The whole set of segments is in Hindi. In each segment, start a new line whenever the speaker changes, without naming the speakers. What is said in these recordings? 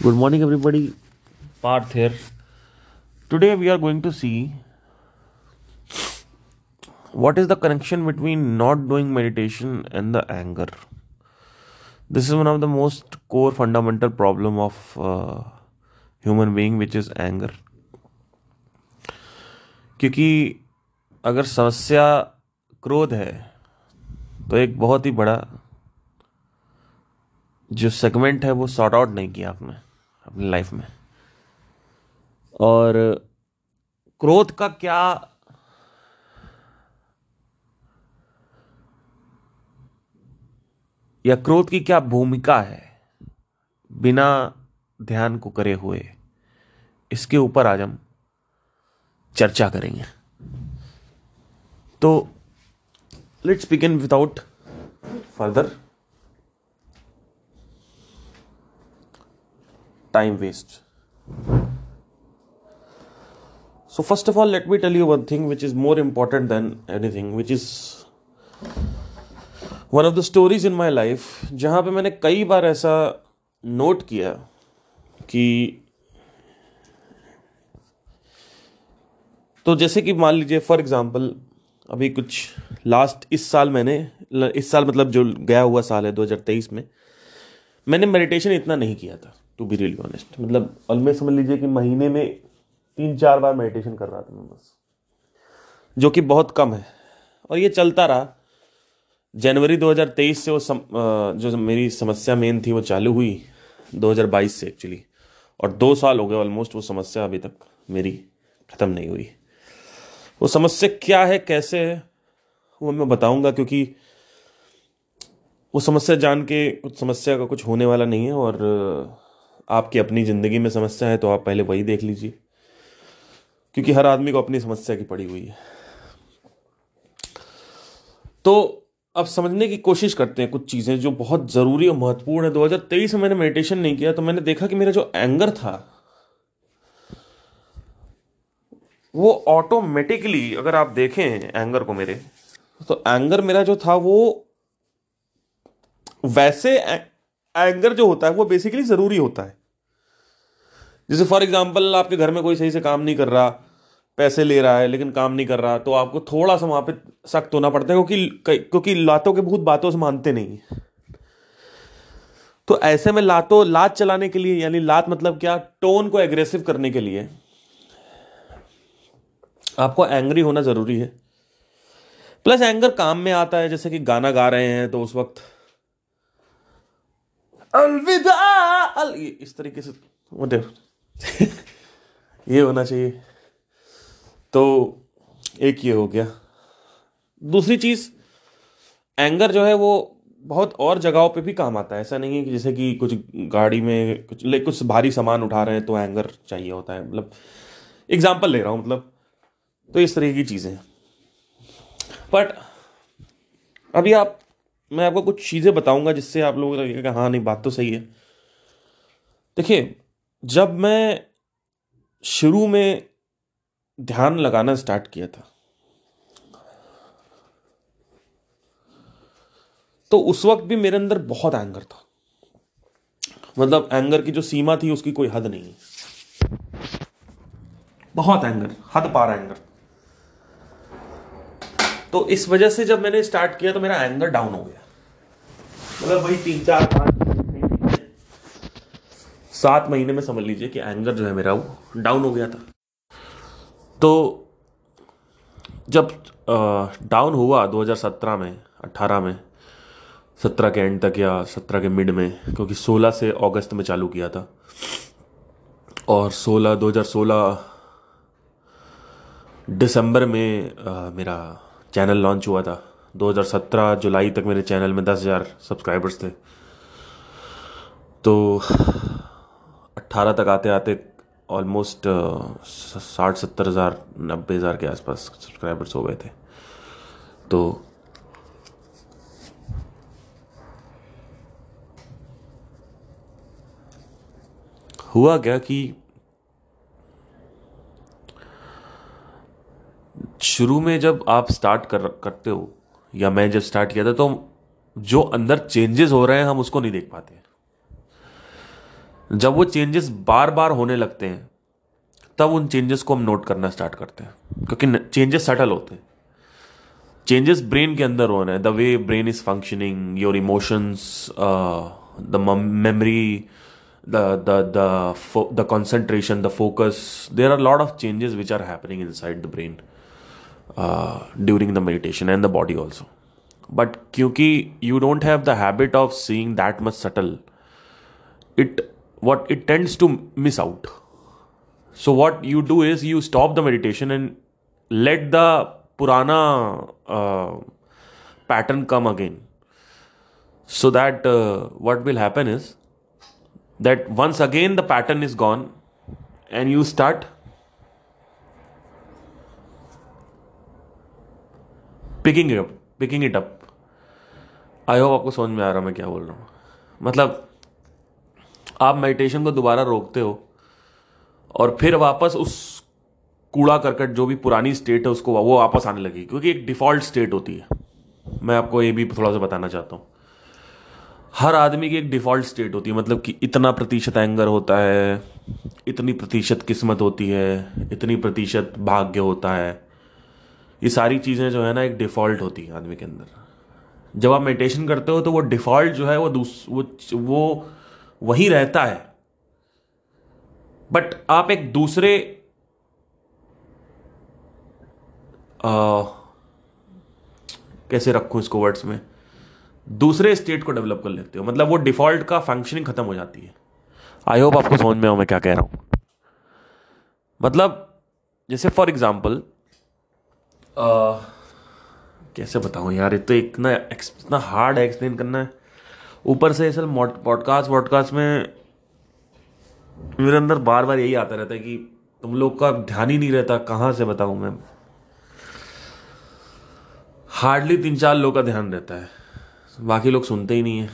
Good morning everybody Parth here today we are going to see what is the connection between not doing meditation and the anger this is one of the most core fundamental problem of human being which is anger क्योंकि अगर समस्या क्रोध है तो एक बहुत ही बड़ा जो सेगमेंट है वो सॉर्ट आउट नहीं किया आपने अपनी लाइफ में। और क्रोध का क्या या क्रोध की क्या भूमिका है बिना ध्यान को करे हुए, इसके ऊपर आज हम चर्चा करेंगे। तो let's begin without further time waste so first of all let me tell you one thing which is more important than anything which is one of the stories in my life जहाँ पे मैंने कई बार ऐसा नोट किया कि तो जैसे कि मान लीजिए फॉर एग्ज़ाम्पल अभी कुछ लास्ट इस साल मैंने, इस साल मतलब जो गया हुआ साल है 2023 में, मैंने मेडिटेशन इतना नहीं किया था। टू बी रियली ऑनेस्ट मतलब ऑलमोस्ट समझ लीजिए कि महीने में तीन चार बार मेडिटेशन कर रहा था मैं बस जो कि बहुत कम है। और ये चलता रहा। जनवरी 2023 से वो सम, जो मेरी समस्या मेन थी वो चालू हुई 2022 से एक्चुअली और दो साल हो गए ऑलमोस्ट वो समस्या अभी तक मेरी ख़त्म नहीं हुई। वो समस्या क्या है कैसे है वो मैं बताऊँगा क्योंकि वो समस्या जान के कुछ समस्या का कुछ होने वाला नहीं है और आपकी अपनी ज़िंदगी में समस्या है तो आप पहले वही देख लीजिए। क्योंकि हर आदमी को अपनी समस्या की पड़ी हुई है। तो अब समझने की कोशिश करते हैं कुछ चीज़ें जो बहुत ज़रूरी और महत्वपूर्ण है। 2023 में मैंने मेडिटेशन नहीं किया तो मैंने देखा कि मेरा जो एंगर था, वो ऑटोमेटिकली अगर आप देखें एंगर को मेरे तो एंगर मेरा जो था, वो वैसे एंगर जो होता है, वो बेसिकली ज़रूरी होता है। जैसे फॉर एग्ज़ाम्पल आपके घर में कोई सही से काम नहीं कर रहा पैसे ले रहा है लेकिन काम नहीं कर रहा तो आपको थोड़ा सा वहाँ पे सख्त होना पड़ता है क्योंकि क्योंकि लातों के बहुत बातों से मानते नहीं तो ऐसे में लातों लात चलाने के लिए यानी लात मतलब क्या? टोन को एग्रेसिव करने के लिए। आपको एंग्री होना ज़रूरी है। प्लस एंगर काम में आता है जैसे कि गाना गा रहे हैं तो उस वक्त अलविदा अल, इस तरीके से ये होना चाहिए। तो एक ये हो गया। दूसरी चीज़ एंगर जो है वो बहुत और जगहों पे भी काम आता है। ऐसा नहीं है कि जैसे कि कुछ गाड़ी में कुछ ले कुछ भारी सामान उठा रहे हैं तो एंगर चाहिए होता है। मतलब एग्ज़ाम्पल ले रहा हूँ मतलब। तो इस तरह की चीज़ें। हैं बट अभी आप, मैं आपको कुछ चीज़ें बताऊँगा जिससे आप लोगों को लगेगा हाँ नहीं, बात तो सही है। देखिए जब मैं शुरू में ध्यान लगाना स्टार्ट किया था तो उस वक्त भी मेरे अंदर बहुत एंगर था। मतलब एंगर की जो सीमा थी, उसकी कोई हद नहीं। बहुत एंगर हद पार एंगर तो इस वजह से जब मैंने स्टार्ट किया तो मेरा एंगर डाउन हो गया। मतलब वही तीन, चार, पाँच सात महीने में समझ लीजिए कि एंगर जो है मेरा वो डाउन हो गया था। तो जब डाउन हुआ 2017 में 18 में 17 के एंड तक या 17 के मिड में क्योंकि 16 से अगस्त में चालू किया था। और 16 2016 दिसंबर में आ, मेरा चैनल लॉन्च हुआ था। 2017 जुलाई तक मेरे चैनल में 10,000 सब्सक्राइबर्स थे। तो अट्ठारह तक आते आते ऑलमोस्ट साठ, सत्तर हज़ार, नब्बे हज़ार के आसपास सब्सक्राइबर्स हो गए थे। तो हुआ क्या कि शुरू में जब आप स्टार्ट कर, करते हो, या मैं जब स्टार्ट किया था तो जो अंदर चेंजेस हो रहे हैं, हम उसको नहीं देख पाते जब वो चेंजेस बार बार होने लगते हैं, तब उन चेंजेस को हम नोट करना स्टार्ट करते हैं, क्योंकि चेंजेस सटल होते हैं। चेंजेस ब्रेन के अंदर हो रहे हैं the way brain is functioning your emotions the memory the concentration the focus there are lot of changes which are happening inside the brain during the meditation and the body also but क्योंकि you don't have the habit of seeing that much subtle it what it tends to miss out so what you do is you stop the meditation and let the purana uh, pattern come again so that uh, what will happen is that once again the pattern is gone and you start picking it up picking it up I hope आपको समझ में आ रहा मैं क्या बोल रहा हूँ मतलब आप मेडिटेशन को दोबारा रोकते हो और फिर वापस उस कूड़ा करकट जो भी पुरानी स्टेट है उसको वो वापस आने लगी क्योंकि एक डिफ़ॉल्ट स्टेट होती है। मैं आपको ये भी थोड़ा सा बताना चाहता हूँ। हर आदमी की एक डिफ़ॉल्ट स्टेट होती है मतलब कि इतना प्रतिशत एंगर होता है, इतनी प्रतिशत किस्मत होती है, इतनी प्रतिशत भाग्य होता है। ये सारी चीज़ें जो है ना एक डिफ़ॉल्ट होती है आदमी के अंदर। जब आप मेडिटेशन करते हो तो वो डिफ़ॉल्ट जो है वो दूस, वो वो वहीं रहता है। बट आप एक दूसरे आ, कैसे रखूँ इसको वर्ड्स में? दूसरे स्टेट को डेवलप कर लेते हो। मतलब वो डिफ़ॉल्ट का फंक्शनिंग खत्म हो जाती है। आई होप आपको समझ में आओ मैं क्या कह रहा हूँ। मतलब जैसे फॉर एग्ज़ाम्पल कैसे बताऊँ यार ये तो इतना इतना हार्ड है एक्सप्लेन करना। है ऊपर से सर पॉडकास्ट वॉडकास्ट में मेरे अंदर बार बार यही आता रहता है कि तुम लोग का ध्यान ही नहीं रहता कहाँ से बताऊँ मैं। हार्डली तीन चार लोग का ध्यान रहता है। बाकी लोग सुनते ही नहीं है।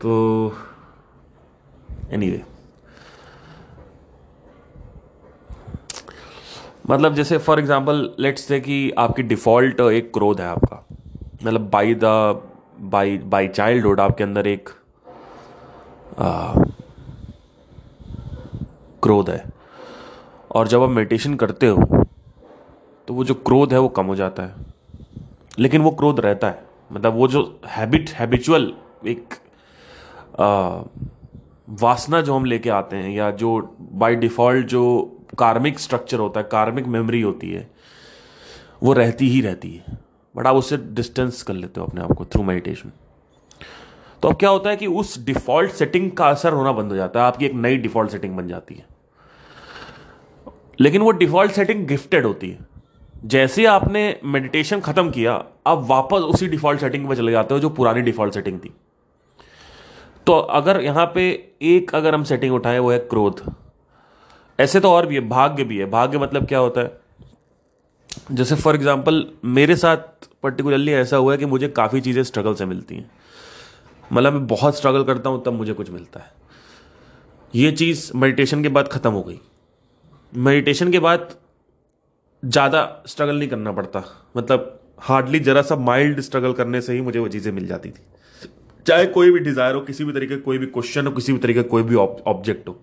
तो एनीवे anyway. मतलब जैसे फॉर एग्जांपल लेट्स से कि आपकी डिफ़ॉल्ट एक क्रोध है आपका। मतलब by the by by childhood आपके अंदर एक क्रोध है। और जब आप मेडिटेशन करते हो तो वो जो क्रोध है वो कम हो जाता है। लेकिन वो क्रोध रहता है। मतलब वो जो हैबिट हैबिचुअल एक आ, वासना जो हम लेके आते हैं या जो बाय डिफ़ॉल्ट जो कार्मिक स्ट्रक्चर होता है कार्मिक मेमोरी होती है वो रहती ही रहती है। बट आप उससे डिस्टेंस कर लेते हो अपने आप को थ्रू मेडिटेशन तो अब क्या होता है कि उस डिफ़ॉल्ट सेटिंग का असर होना बंद हो जाता है, आपकी एक नई डिफ़ॉल्ट सेटिंग बन जाती है. लेकिन वो डिफ़ॉल्ट सेटिंग गिफ्टेड होती है. जैसे आपने मेडिटेशन खत्म किया, आप वापस उसी डिफ़ॉल्ट सेटिंग में चले जाते हो जो पुरानी डिफ़ॉल्ट सेटिंग थी. तो अगर यहाँ पे एक अगर हम सेटिंग उठाएँ, वो है क्रोध. ऐसे तो और भी है, भाग्य भी है. भाग्य मतलब क्या होता है? जैसे फॉर एग्ज़ाम्पल मेरे साथ पर्टिकुलरली ऐसा हुआ है कि मुझे काफ़ी चीज़ें स्ट्रगल से मिलती हैं। मतलब मैं बहुत स्ट्रगल करता हूँ, तब मुझे कुछ मिलता है। ये चीज़ मेडिटेशन के बाद ख़त्म हो गई। मेडिटेशन के बाद ज़्यादा स्ट्रगल नहीं करना पड़ता। मतलब हार्डली ज़रा सा माइल्ड स्ट्रगल करने से ही मुझे वो चीज़ें मिल जाती थी। चाहे कोई भी डिज़ायर हो, किसी भी तरीके, कोई भी क्वेश्चन हो, किसी भी तरीके, कोई भी ऑब्जेक्ट हो।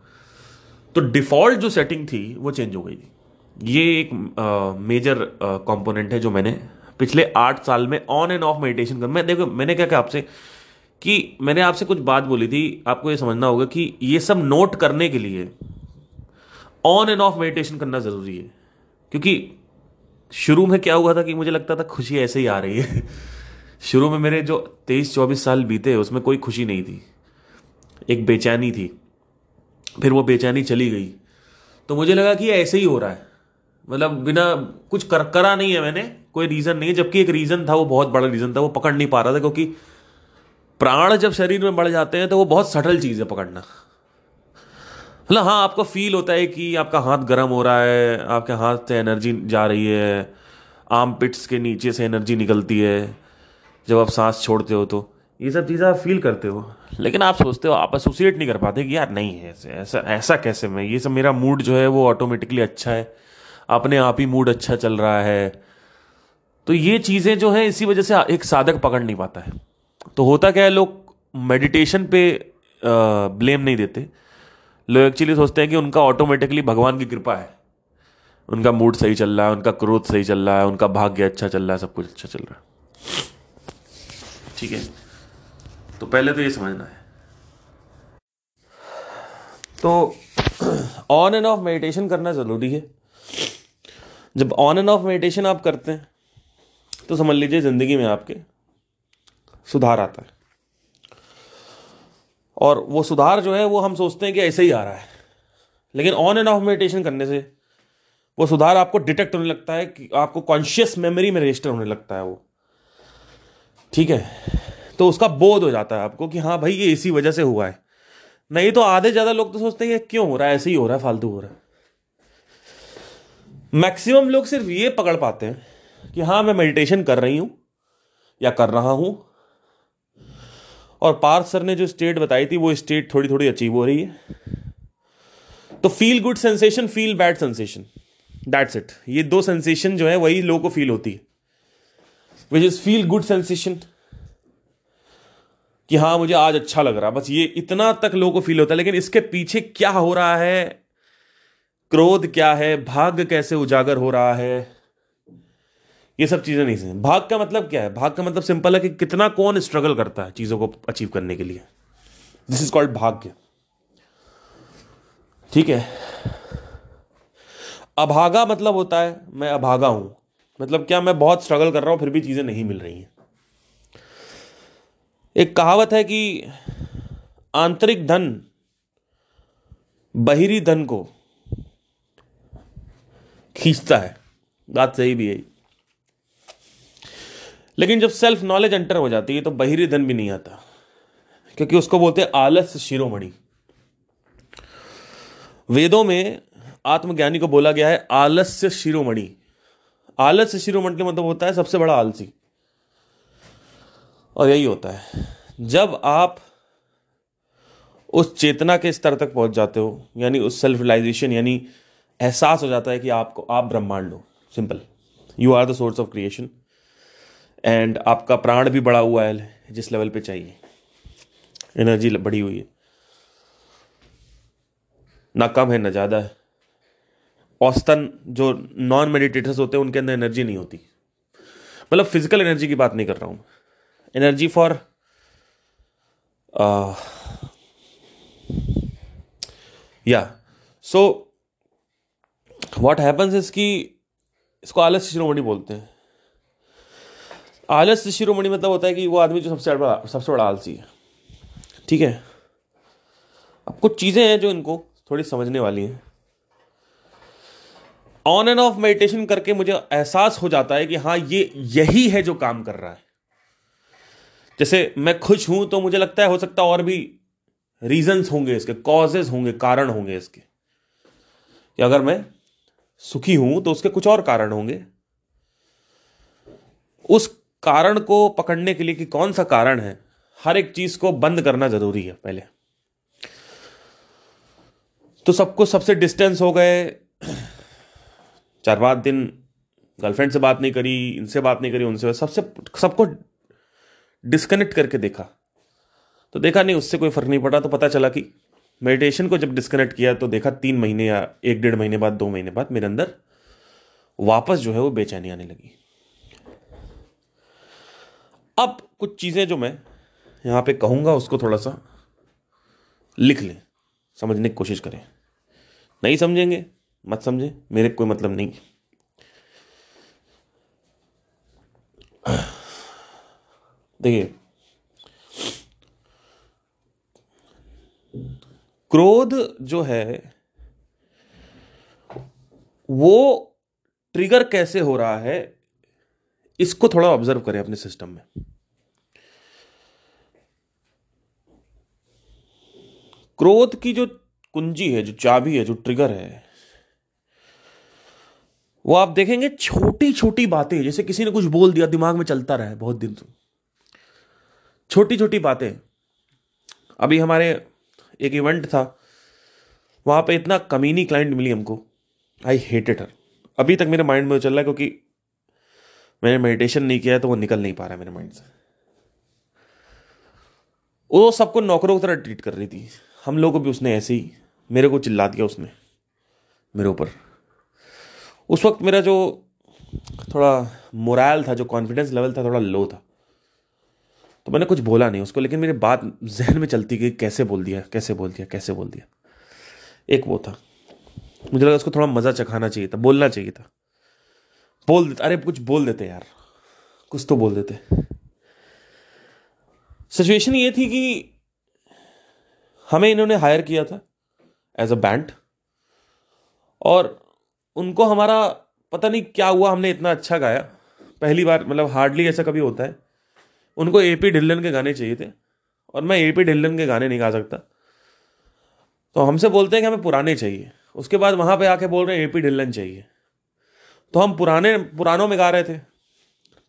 तो डिफ़ॉल्ट जो सेटिंग थी, वो चेंज हो गई। थी ये एक मेजर कंपोनेंट है जो मैंने पिछले आठ साल में ऑन एंड ऑफ़ मेडिटेशन कर मैं देखो, मैंने क्या कहा आपसे कि मैंने आपसे कुछ बात बोली थी, आपको ये समझना होगा कि ये सब नोट करने के लिए ऑन एंड ऑफ़ मेडिटेशन करना ज़रूरी है। क्योंकि शुरू में क्या हुआ था कि मुझे लगता था खुशी ऐसे ही आ रही है। शुरू में मेरे जो तेईस चौबीस साल बीते उसमें कोई खुशी नहीं थी। एक बेचैनी थी। फिर वो बेचैनी चली गई। तो मुझे लगा कि ऐसे ही हो रहा है। मतलब बिना कुछ कर करा नहीं है मैंने। कोई रीज़न नहीं है, जबकि एक रीज़न था, वो बहुत बड़ा रीज़न था, वो पकड़ नहीं पा रहा था, क्योंकि प्राण जब शरीर में बढ़ जाते हैं तो वो बहुत सटल चीज़ है पकड़ना। मतलब हाँ आपको फील होता है कि आपका हाथ गर्म हो रहा है, आपके हाथ से एनर्जी जा रही है, आम पिट्स के नीचे से एनर्जी निकलती है, जब आप सांस छोड़ते हो तो। ये सब चीज़ें आप फील करते हो। लेकिन आप सोचते हो, आप एसोसिएट नहीं कर पाते कि यार नहीं है, ऐसे, ऐसा ऐसा कैसे मैं? ये सब मेरा मूड जो है, वो ऑटोमेटिकली अच्छा है। अपने आप ही मूड अच्छा चल रहा है। तो ये चीज़ें जो है, इसी वजह से एक साधक पकड़ नहीं पाता है। तो होता क्या है, लोग मेडिटेशन पे ब्लेम नहीं देते। लोग एक्चुअली सोचते हैं कि उनका ऑटोमेटिकली भगवान की कृपा है। उनका मूड सही चल रहा है, उनका क्रोध सही चल रहा है, उनका भाग्य अच्छा चल रहा है, सब कुछ अच्छा चल रहा है। ठीक है? तो पहले तो ये समझना है। तो ऑन एंड ऑफ़ मेडिटेशन करना ज़रूरी है। जब ऑन एंड ऑफ़ मेडिटेशन आप करते हैं तो समझ लीजिए ज़िंदगी में आपके सुधार आता है। और वो सुधार जो है, वो हम सोचते हैं कि ऐसे ही आ रहा है। लेकिन ऑन एंड ऑफ़ मेडिटेशन करने से वो सुधार आपको डिटेक्ट होने लगता है कि आपको कॉन्शियस मेमोरी में रजिस्टर होने लगता है वो। ठीक है? तो उसका बोध हो जाता है आपको कि हाँ भाई, ये इसी वजह से हुआ है। नहीं तो आधे ज़्यादा लोग तो सोचते हैं क्यों हो रहा है, ऐसे ही हो रहा है, फालतू हो रहा है। मैक्सिमम लोग सिर्फ़ ये पकड़ पाते हैं कि हाँ मैं मेडिटेशन कर रही हूँ या कर रहा हूँ। और पार्थ सर ने जो स्टेट बताई थी, वो स्टेट थोड़ी थोड़ी अचीव हो रही है। तो feel good sensation feel bad sensation that's it ये दो सेंसेशन जो है, वही लोगों को फील होती है। Which is feel good sensation कि हाँ मुझे आज अच्छा लग रहा बस ये इतना तक लोगों को फील होता है, लेकिन इसके पीछे क्या हो रहा है? क्रोध क्या है? भाग्य कैसे उजागर हो रहा है? ये सब चीज़ें नहीं समझ भाग का मतलब क्या है? भाग का मतलब सिंपल है कि कितना कौन स्ट्रगल करता है चीज़ों को अचीव करने के लिए। दिस इज़ कॉल्ड भाग्य। ठीक है? अभागा मतलब होता है, मैं अभागा हूँ। मतलब क्या मैं बहुत स्ट्रगल कर रहा हूँ, फिर भी चीज़ें नहीं मिल रही हैं। एक कहावत है कि आंतरिक धन, बहिरी धन को खींचता है। बात सही भी है। लेकिन जब सेल्फ नॉलेज एंटर हो जाती है तो बहिरी धन भी नहीं आता। क्योंकि उसको बोलते हैं आलस शिरोमणि। वेदों में आत्मज्ञानी को बोला गया है आलस्य शिरोमणि। आलस्य शिरोमणि का मतलब होता है सबसे बड़ा आलसी। और यही होता है। जब आप उस चेतना के स्तर तक पहुँच जाते हो, यानी उस सेल्फ रिलाइजेशन यानी एहसास हो जाता है कि आपको, आप ब्रह्मांड हो। Simple you are the source of creation and आपका प्राण भी बढ़ा हुआ है, जिस लेवल पे चाहिए। एनर्जी बढ़ी हुई है। ना कम है, ना ज़्यादा है। औसतन जो नॉन मेडिटेटर्स होते हैं, उनके अंदर एनर्जी नहीं होती। मतलब फ़िज़िकल एनर्जी की बात नहीं कर रहा हूँ। एनर्जी फॉर या सो व्हाट हैपन्स इज़ कि इसको आलस्य शिरोमणि बोलते हैं। आलस्य शिरोमणि मतलब होता है कि वो आदमी जो सबसे बड़ा सबसे बड़ा आलसी है। ठीक है? अब कुछ चीज़ें हैं जो इनको थोड़ी समझने वाली हैं। ऑन एंड ऑफ़ मेडिटेशन करके मुझे एहसास हो जाता है कि हाँ ये यही है जो काम कर रहा है। जैसे मैं खुश हूँ तो मुझे लगता है हो सकता और भी रीजंस होंगे इसके कॉजेज होंगे, कारण होंगे इसके। कि अगर मैं सुखी हूँ तो उसके कुछ और कारण होंगे। उस कारण को पकड़ने के लिए कि कौन सा कारण है, हर एक चीज़ को बंद करना ज़रूरी है पहले। तो सबको सबसे डिस्टेंस हो गए। चार पाँच दिन गर्लफ्रेंड से बात नहीं करी, इनसे बात नहीं करी, उनसे सबसे सबको डिस्कनेक्ट करके देखा। तो देखा नहीं, उससे कोई फ़र्क नहीं पड़ा तो पता चला कि मेडिटेशन को जब डिस्कनेक्ट किया तो देखा तीन महीने या एक डेढ़ महीने बाद, दो महीने बाद मेरे अंदर वापस जो है वो बेचैनी आने लगी। अब कुछ चीज़ें जो मैं यहाँ पे कहूँगा, उसको थोड़ा सा लिख लें, समझने की कोशिश करें। नहीं समझेंगे, मत समझे, मेरे कोई मतलब नहीं। देखिए, क्रोध जो है, वो ट्रिगर कैसे हो रहा है इसको थोड़ा ऑब्ज़र्व करें अपने सिस्टम में। क्रोध की जो कुंजी है, जो चाबी है, जो ट्रिगर है, वो आप देखेंगे छोटी छोटी बातें, जैसे किसी ने कुछ बोल दिया, दिमाग में चलता रहा बहुत दिन से। छोटी छोटी बातें। अभी हमारे एक इवेंट था, वहाँ पे इतना कमीनी क्लाइंट मिली हमको। आई हेटेड हर अभी तक मेरे माइंड में चल रहा है, क्योंकि मैंने मेडिटेशन नहीं किया है तो वो निकल नहीं पा रहा मेरे माइंड से। वो सबको नौकरों की तरह ट्रीट कर रही थी। हम लोगों को भी उसने ऐसे ही, मेरे को चिल्ला दिया उसने, मेरे ऊपर। उस वक्त मेरा जो थोड़ा मोरल था, जो कॉन्फिडेंस लेवल था, थोड़ा लो था। तो मैंने कुछ बोला नहीं उसको, लेकिन मेरी बात जहन में चलती गई, कैसे बोल दिया, कैसे बोल दिया, कैसे बोल दिया। एक वो था। मुझे लगा उसको थोड़ा मज़ा चखाना चाहिए था, बोलना चाहिए था। बोल देते, अरे कुछ बोल देते यार। कुछ तो बोल देते। सिचुएशन ये थी कि हमें इन्होंने हायर किया था एज अ बैंड और उनको हमारा पता नहीं क्या हुआ, हमने इतना अच्छा गाया। पहली बार मतलब हार्डली ऐसा कभी होता है। उनको ए पी ढिल्लन के गाने चाहिए थे, और मैं ए पी ढिल्लन के गाने नहीं गा सकता। तो हमसे बोलते हैं कि हमें पुराने चाहिए। उसके बाद वहाँ पे आके बोल रहे हैं ए पी ढिल्लन चाहिए। तो हम पुराने, पुरानों में गा रहे थे।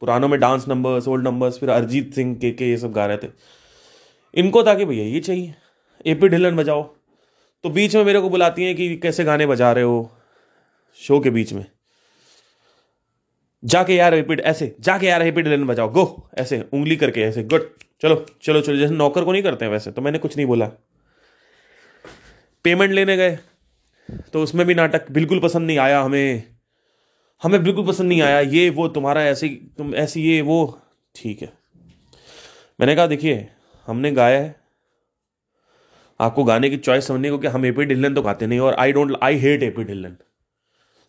पुरानों में डांस नंबर्स ओल्ड नंबर्स फिर अरिजीत सिंह के के ये सब गा रहे थे। इनको था कि भैया, ये चाहिए। ए पी ढिल्लन बजाओ। तो बीच में मेरे को बुलाती हैं कि कैसे गाने बजा रहे हो शो के बीच में। जाके यार रिपीट ऐसे, जाके यार रिपीट लेने बजाओ। गो ऐसे, उंगली करके, ऐसे गुड चलो चलो चलो, जैसे नौकर को नहीं करते हैं वैसे तो मैंने कुछ नहीं बोला। पेमेंट लेने गए तो उसमें भी नाटक बिल्कुल पसंद नहीं आया हमें। हमें बिल्कुल पसंद नहीं आया ये वो तुम्हारा ऐसी तुम ऐसी ये वो। ठीक है। मैंने कहा देखिए हमने गाया है। आपको गाने की चॉइस समझने को कि हम एपी ढिल्लन तो गाते नहीं और I don't I hate AP Dhillon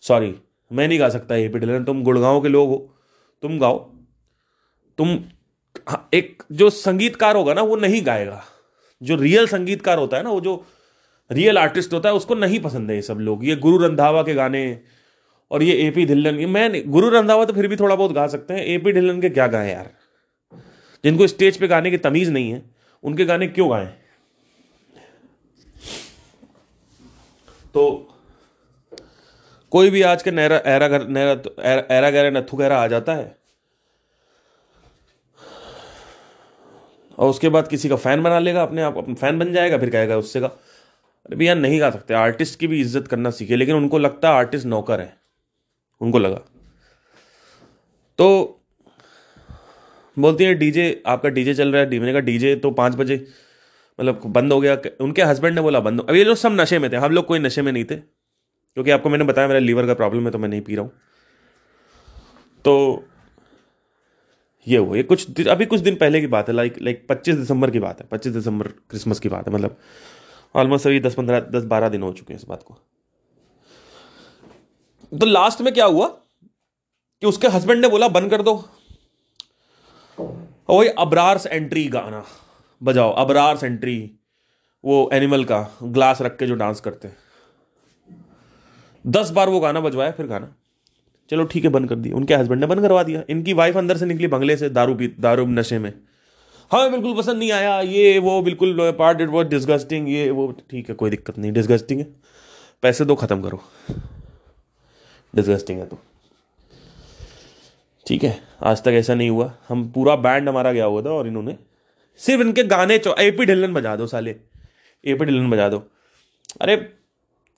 sorry मैं नहीं गा सकता ए पी ढिल्लन तुम गुड़गांव के लोग हो तुम गाओ। तुम हाँ, एक जो संगीतकार होगा ना वो नहीं गाएगा। जो रियल संगीतकार होता है ना वो जो रियल आर्टिस्ट होता है उसको नहीं पसंद है ये सब लोग। ये गुरु रंधावा के गाने और ये ए पी ढिल्लन मैं गुरु रंधावा तो फिर भी थोड़ा बहुत गा सकते हैं। ए पी ढिल्लन के क्या गाए यार? जिनको स्टेज पे गाने की तमीज नहीं है, उनके गाने क्यों गाए? तो कोई भी आज के नहरा एरा नथु गहरा आ जाता है, और उसके बाद किसी का फ़ैन बना लेगा, अपने आप, अपना फ़ैन बन जाएगा, फिर कहेगा उससे का अरे भैया, नहीं गा सकते। आर्टिस्ट की भी इज़्ज़त करना सीखे, लेकिन उनको लगता है आर्टिस्ट नौकर है। उनको लगा। तो बोलती है, डीजे, आपका डीजे चल रहा है मैंने कहा, डीजे तो पाँच बजे मतलब बंद हो गया। उनके हस्बैंड ने बोला, बंद हो अब ये लोग सब नशे में थे, हम लोग कोई नशे में नहीं थे, क्योंकि आपको मैंने बताया, मेरा लीवर का प्रॉब्लम है तो मैं नहीं पी रहा हूँ। तो ये हुआ, ये कुछ अभी कुछ दिन पहले की बात है लाइक लाइक पच्चीस दिसंबर की बात है, पच्चीस दिसंबर क्रिसमस की बात है मतलब ऑलमोस्ट अभी दस पंद्रह, दस बारह दिन हो चुके हैं इस बात को। तो लास्ट में क्या हुआ? कि उसके हस्बैंड ने बोला, बंद कर दो। वही अबरार्स एंट्री गाना। बजाओ, अबरार्स एंट्री वो एनिमल का ग्लास रख के जो डांस करते हैं। दस बार वो गाना बजवाया, फिर गाना। चलो, ठीक है, बंद कर दिया। उनके हस्बैंड ने बंद करवा दिया। इनकी वाइफ अंदर से निकली बंगले से, दारू पी, दारू नशे में। हमें बिल्कुल पसंद नहीं आया। ये, वो बिल्कुल पार्ट इट वॉज़ डिस्गस्टिंग ये, वो, ठीक है, कोई दिक्कत नहीं डिस्गस्टिंग है। पैसे दो, खत्म करो। डिस्गस्टिंग है तो। ठीक है, आज तक ऐसा नहीं हुआ। हम पूरा बैंड हमारा गया हुआ था और इन्होंने सिर्फ़ इनके गाने चो ए पी ढिल्लन बजा दो साले। ए पी ढिल्लन बजा दो। अरे,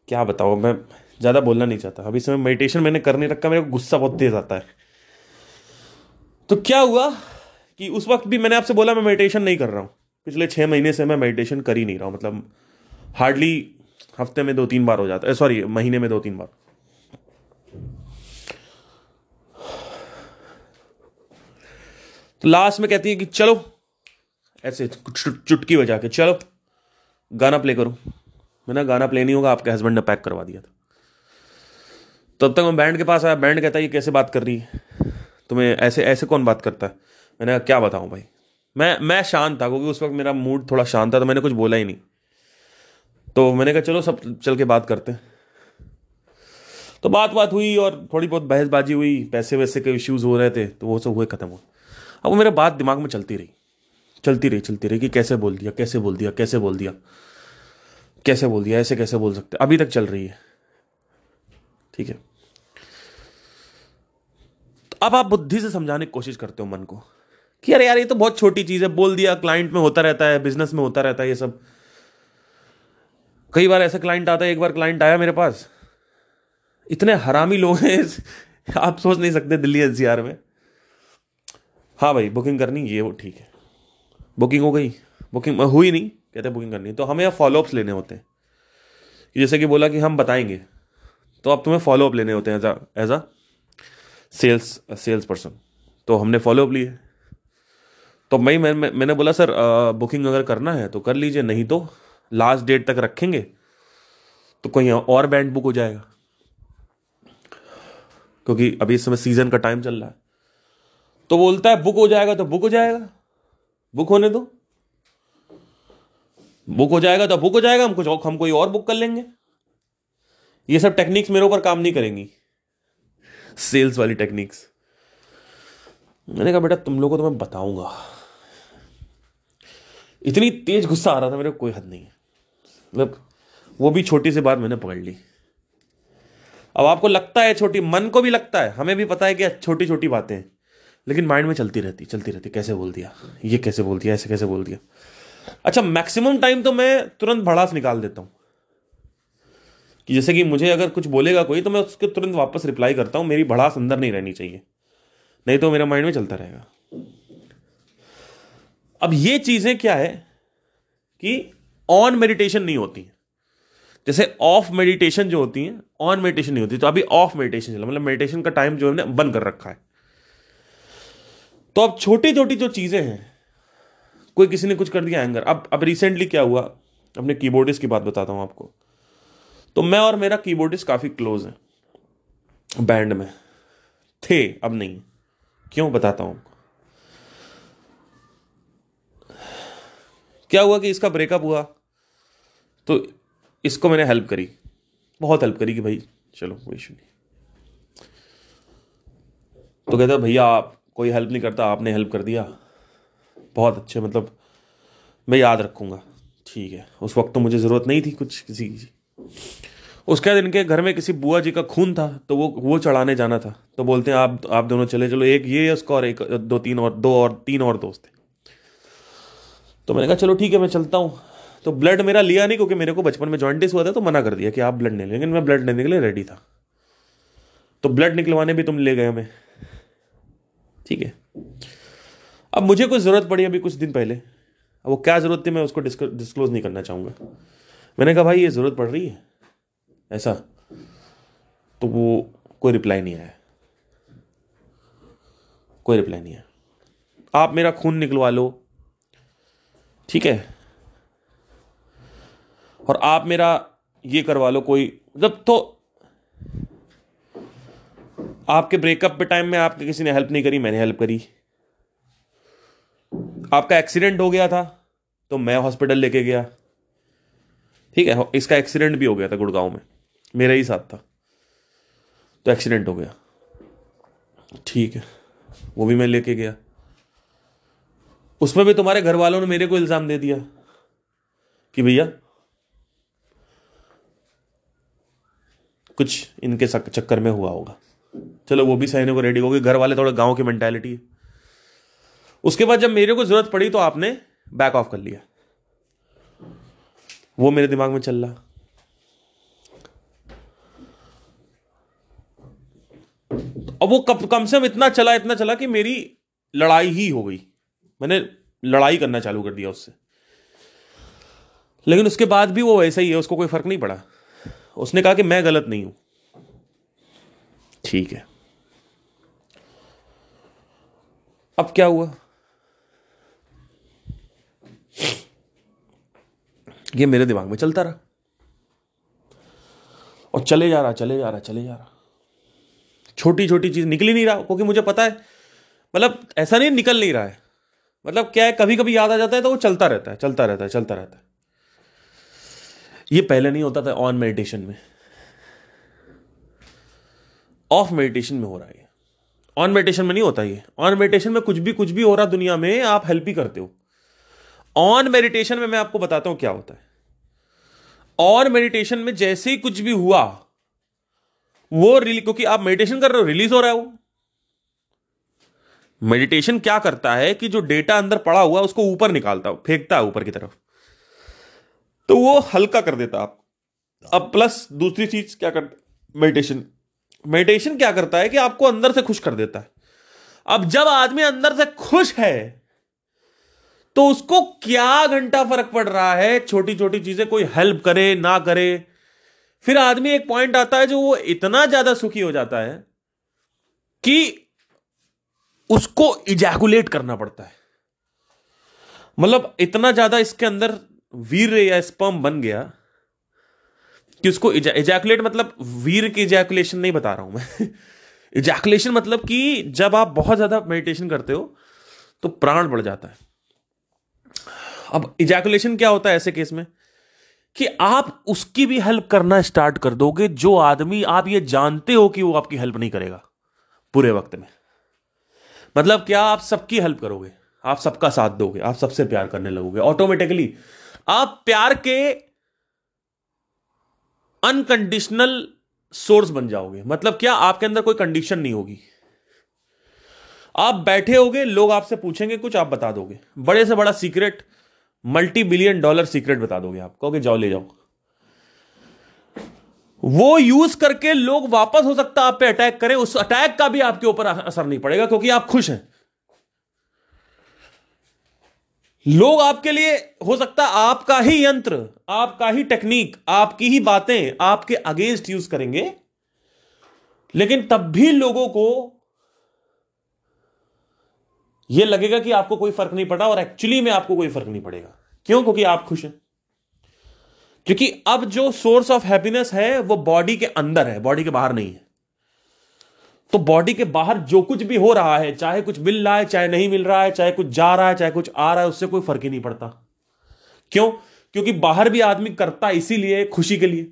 क्या बताओ मैं ज़्यादा बोलना नहीं चाहता। अभी समय मेडिटेशन मैंने कर नहीं रखा, मेरे को गुस्सा बहुत तेज आता है। तो क्या हुआ कि उस वक्त भी मैंने आपसे बोला, मैं मेडिटेशन नहीं कर रहा हूँ। पिछले छः महीने से मैं मेडिटेशन कर ही नहीं रहा हूँ। मतलब हार्डली हफ़्ते में दो तीन बार हो जाता है सॉरी महीने में दो तीन बार। तो लास्ट में कहती है कि चलो, ऐसे चुटकी बजा के चलो, गाना प्ले करो। मैंने गाना प्ले नहीं होगा, आपके हस्बैंड ने पैक करवा दिया था। तब तक मैं बैंड के पास आया बैंड कहता है, ये कैसे बात कर रही है? तुम्हें ऐसे ऐसे कौन बात करता है? मैंने कहा, क्या बताऊँ भाई? मैं मैं शांत था, क्योंकि उस वक्त मेरा मूड थोड़ा शांत था तो मैंने कुछ बोला ही नहीं। तो मैंने कहा, चलो, सब चल के बात करते हैं। तो बात बात हुई और थोड़ी बहुत बहसबाजी हुई पैसे वैसे के इश्यूज़ हो रहे थे तो वो सब हुए, ख़त्म हुआ अब वो मेरे बात दिमाग में चलती रही। चलती रही चलती रही कि कैसे बोल दिया, कैसे बोल दिया, कैसे बोल दिया, कैसे बोल दिया, ऐसे कैसे बोल सकते, अभी तक चल रही है। ठीक है। तो अब आप बुद्धि से समझाने की कोशिश करते हो मन को कि अरे यार, ये तो बहुत छोटी चीज़ है, बोल दिया क्लाइंट में होता रहता है बिज़नेस में होता रहता है ये सब। कई बार ऐसा क्लाइंट आता है, एक बार क्लाइंट आया मेरे पास। इतने हरामी लोग हैं, आप सोच नहीं सकते दिल्ली एनसीआर में। हाँ भाई बुकिंग करनी ये वो ठीक है। बुकिंग हो गई। बुकिंग हुई नहीं कहते बुकिंग करनी तो हमें फॉलोअप्स लेने होते हैं। जैसे कि बोला कि हम बताएँगे तो अब तुम्हें फॉलोअप लेने होते हैं as a sales sales person तो हमने फॉलोअप लिए तो भाई मैं, मैं मैंने बोला सर आ, बुकिंग अगर करना है तो कर लीजिए नहीं तो लास्ट डेट तक रखेंगे तो कहीं और बैंड बुक हो जाएगा। क्योंकि अभी इस समय सीज़न का टाइम चल रहा है। तो बोलता है, बुक हो जाएगा तो बुक हो जाएगा। बुक होने दो। बुक हो जाएगा तो बुक हो जाएगा, हम कुछ हम कोई और बुक कर लेंगे। ये सब टेक्निक्स मेरे ऊपर काम नहीं करेंगी। सेल्स वाली टेक्निक्स मैंने कहा, बेटा, तुम लोगों को तो मैं बताऊँगा। इतनी तेज गुस्सा आ रहा था मेरे कोई हद नहीं है। मतलब वो भी छोटी सी बात मैंने पकड़ ली। अब आपको लगता है, छोटी, मन को भी लगता है, हमें भी पता है कि छोटी छोटी बातें हैं। लेकिन माइंड में चलती रहती चलती रहती, कैसे बोल दिया, ये कैसे बोल दिया, ऐसे कैसे बोल दिया। अच्छा मैक्सिमम टाइम तो मैं तुरंत भड़ास निकाल देता हूँ। कि जैसे कि मुझे अगर कुछ बोलेगा कोई तो मैं उसके तुरंत वापस रिप्लाई करता हूँ, मेरी भड़ास अंदर नहीं रहनी चाहिए। नहीं तो मेरा माइंड में चलता रहेगा। अब ये चीज़ें क्या है कि ऑन मेडिटेशन नहीं होती है। जैसे ऑफ़ मेडिटेशन जो होती है ऑन मेडिटेशन नहीं होती तो अभी ऑफ़ मेडिटेशन चला मतलब मेडिटेशन का टाइम जो है बंद कर रखा है। तो अब छोटी छोटी जो चीज़ें हैं, कोई किसी ने कुछ कर दिया एंगर अब अब रिसेंटली क्या हुआ? अपने कीबोर्डिस्ट की बात बताता हूँ आपको। तो मैं और मेरा कीबोर्डिस्ट काफ़ी क्लोज है बैंड में। थे, अब नहीं। क्यों बताता हूँ क्या हुआ कि इसका ब्रेकअप हुआ? तो इसको मैंने हेल्प करी। बहुत हेल्प करी कि भाई, चलो, कोई इशू नहीं। तो कहता, भैया, आप कोई हेल्प नहीं करता, आपने हेल्प कर दिया। बहुत अच्छे मतलब मैं याद रखूँगा। ठीक है, उस वक्त तो मुझे ज़रूरत नहीं थी कुछ किसी की। उसके बाद इनके घर में किसी बुआ जी का खून था तो वो वो चढ़ाने जाना था। तो बोलते हैं, आप आप दोनों चले, चलो, एक ये उसका और एक, दो, तीन और, दो और, तीन और दोस्त थे तो मैंने कहा, चलो ठीक है, मैं चलता हूँ। तो ब्लड मेरा लिया नहीं, क्योंकि मेरे को बचपन में जॉइंटिस हुआ था तो मना कर दिया कि आप ब्लड नहीं लेकिन मैं ब्लड लेने के लिए रेडी था। तो ब्लड निकलवाने भी तुम ले गए हमें। ठीक है। अब मुझे कोई ज़रूरत पड़ी अभी कुछ दिन पहले। अब वो क्या ज़रूरत थी, मैं उसको डिस्क्लोज नहीं करना चाहूँगा। मैंने कहा, भाई, ये ज़रूरत पड़ रही है। ऐसा। तो वो कोई रिप्लाई नहीं आया। कोई रिप्लाई नहीं आया। आप मेरा खून निकलवा लो। ठीक है। और आप मेरा ये करवा लो, कोई जब तो आपके ब्रेकअप पे टाइम में आपके किसी ने हेल्प नहीं करी, मैंने हेल्प करी। आपका एक्सीडेंट हो गया था तो मैं हॉस्पिटल लेके गया। ठीक है इसका एक्सीडेंट भी हो गया था गुड़गांव में, मेरा ही साथ था तो एक्सीडेंट हो गया। ठीक है, वो भी मैं लेके गया। उसमें भी तुम्हारे घर वालों ने मेरे को इल्ज़ाम दे दिया कि भैया, कुछ इनके चक्कर में हुआ होगा। चलो वो भी सहने को रेडी हो गए घर वाले थोड़ा गाँव की मेंटालिटी है। उसके बाद जब मेरे को ज़रूरत पड़ी तो आपने बैक ऑफ़ कर लिया। वो मेरे दिमाग में चल रहा। अब वो कम कम से कम इतना चला इतना चला कि मेरी लड़ाई ही हो गई। मैंने लड़ाई करना चालू कर दिया उससे। लेकिन उसके बाद भी वो वैसा ही है, उसको कोई फ़र्क नहीं पड़ा। उसने कहा कि मैं गलत नहीं हूँ। ठीक है। अब क्या हुआ? ये मेरे दिमाग में चलता रहा। और चले जा रहा, चले जा रहा, चले जा रहा। छोटी छोटी चीज़ निकल ही नहीं रहा, क्योंकि मुझे पता है मतलब ऐसा नहीं निकल नहीं रहा है। मतलब क्या है कभी कभी याद आ जाता है तो वो चलता रहता है, चलता रहता है, चलता रहता है। ये पहले नहीं होता था ऑन मेडिटेशन में। ऑफ़ मेडिटेशन में हो रहा है ऑन मेडिटेशन में नहीं होता ये। ऑन मेडिटेशन में कुछ भी कुछ भी हो रहा दुनिया में, आप हेल्प ही करते हो। ऑन मेडिटेशन में मैं आपको बताता हूँ क्या होता है। ऑन मेडिटेशन में जैसे ही कुछ भी हुआ, वो क्योंकि आप मेडिटेशन कर रहे हो रिलीज़ हो रहा है वो। मेडिटेशन क्या करता है कि जो डेटा अंदर पड़ा हुआ उसको ऊपर निकालता है, फेंकता है ऊपर की तरफ़। तो वो हल्का कर देता आप। अब प्लस दूसरी चीज़ क्या कर मेडिटेशन मेडिटेशन क्या करता है कि आपको अंदर से खुश कर देता है। अब जब आदमी अंदर से खुश है तो उसको क्या घंटा फ़र्क पड़ रहा है? छोटी छोटी चीज़ें कोई हेल्प करे, ना करे। फिर आदमी एक पॉइंट आता है जो वो इतना ज़्यादा सुखी हो जाता है कि उसको इजैकुलेट करना पड़ता है। मतलब इतना ज़्यादा इसके अंदर वीर या स्पर्म बन गया कि उसको इजैकुलेट मतलब वीर की इजैकुलेशन नहीं बता रहा हूँ मैं। इजैकुलेशन मतलब कि जब आप बहुत ज़्यादा मेडिटेशन करते हो तो प्राण बढ़ जाता है। अब इजैकुलेशन क्या होता है ऐसे केस में? कि आप उसकी भी हेल्प करना स्टार्ट कर दोगे, जो आदमी आप ये जानते हो कि वो आपकी हेल्प नहीं करेगा पूरे वक्त में। मतलब क्या आप सबकी हेल्प करोगे? आप सबका साथ दोगे, आप सबसे प्यार करने लगोगे ऑटोमेटिकली आप प्यार के अनकंडीशनल सोर्स बन जाओगे। मतलब क्या आपके अंदर कोई कंडीशन नहीं होगी? आप बैठे होगे, लोग आपसे पूछेंगे, कुछ आप बता दोगे। बड़े से बड़ा secret multi billion dollar secret बता दोगे आप। कहोगे, जाओ, ले जाओ। वो यूज़ करके लोग वापस हो सकता आप पे अटैक करें। उस अटैक का भी आपके ऊपर असर नहीं पड़ेगा, क्योंकि आप खुश हैं। लोग आपके लिए, हो सकता आपका ही यंत्र, आपका ही टेक्निक आपकी ही बातें आपके अगेंस्ट यूज़ करेंगे। लेकिन तब भी लोगों को यह लगेगा कि आपको कोई फ़र्क नहीं पड़ा और एक्चुअली में आपको कोई फ़र्क नहीं पड़ेगा। क्यों? क्योंकि आप खुश हैं। क्योंकि अब जो सोर्स ऑफ़ हैप्पीनेस है, वो बॉडी के अंदर है बॉडी के बाहर नहीं है। तो बॉडी के बाहर जो कुछ भी हो रहा है चाहे कुछ मिल रहा है चाहे नहीं मिल रहा है चाहे कुछ जा रहा है चाहे कुछ आ रहा है उससे कोई फ़र्क ही नहीं पड़ता। क्यों? क्योंकि बाहर भी आदमी करता इसीलिए खुशी के लिए।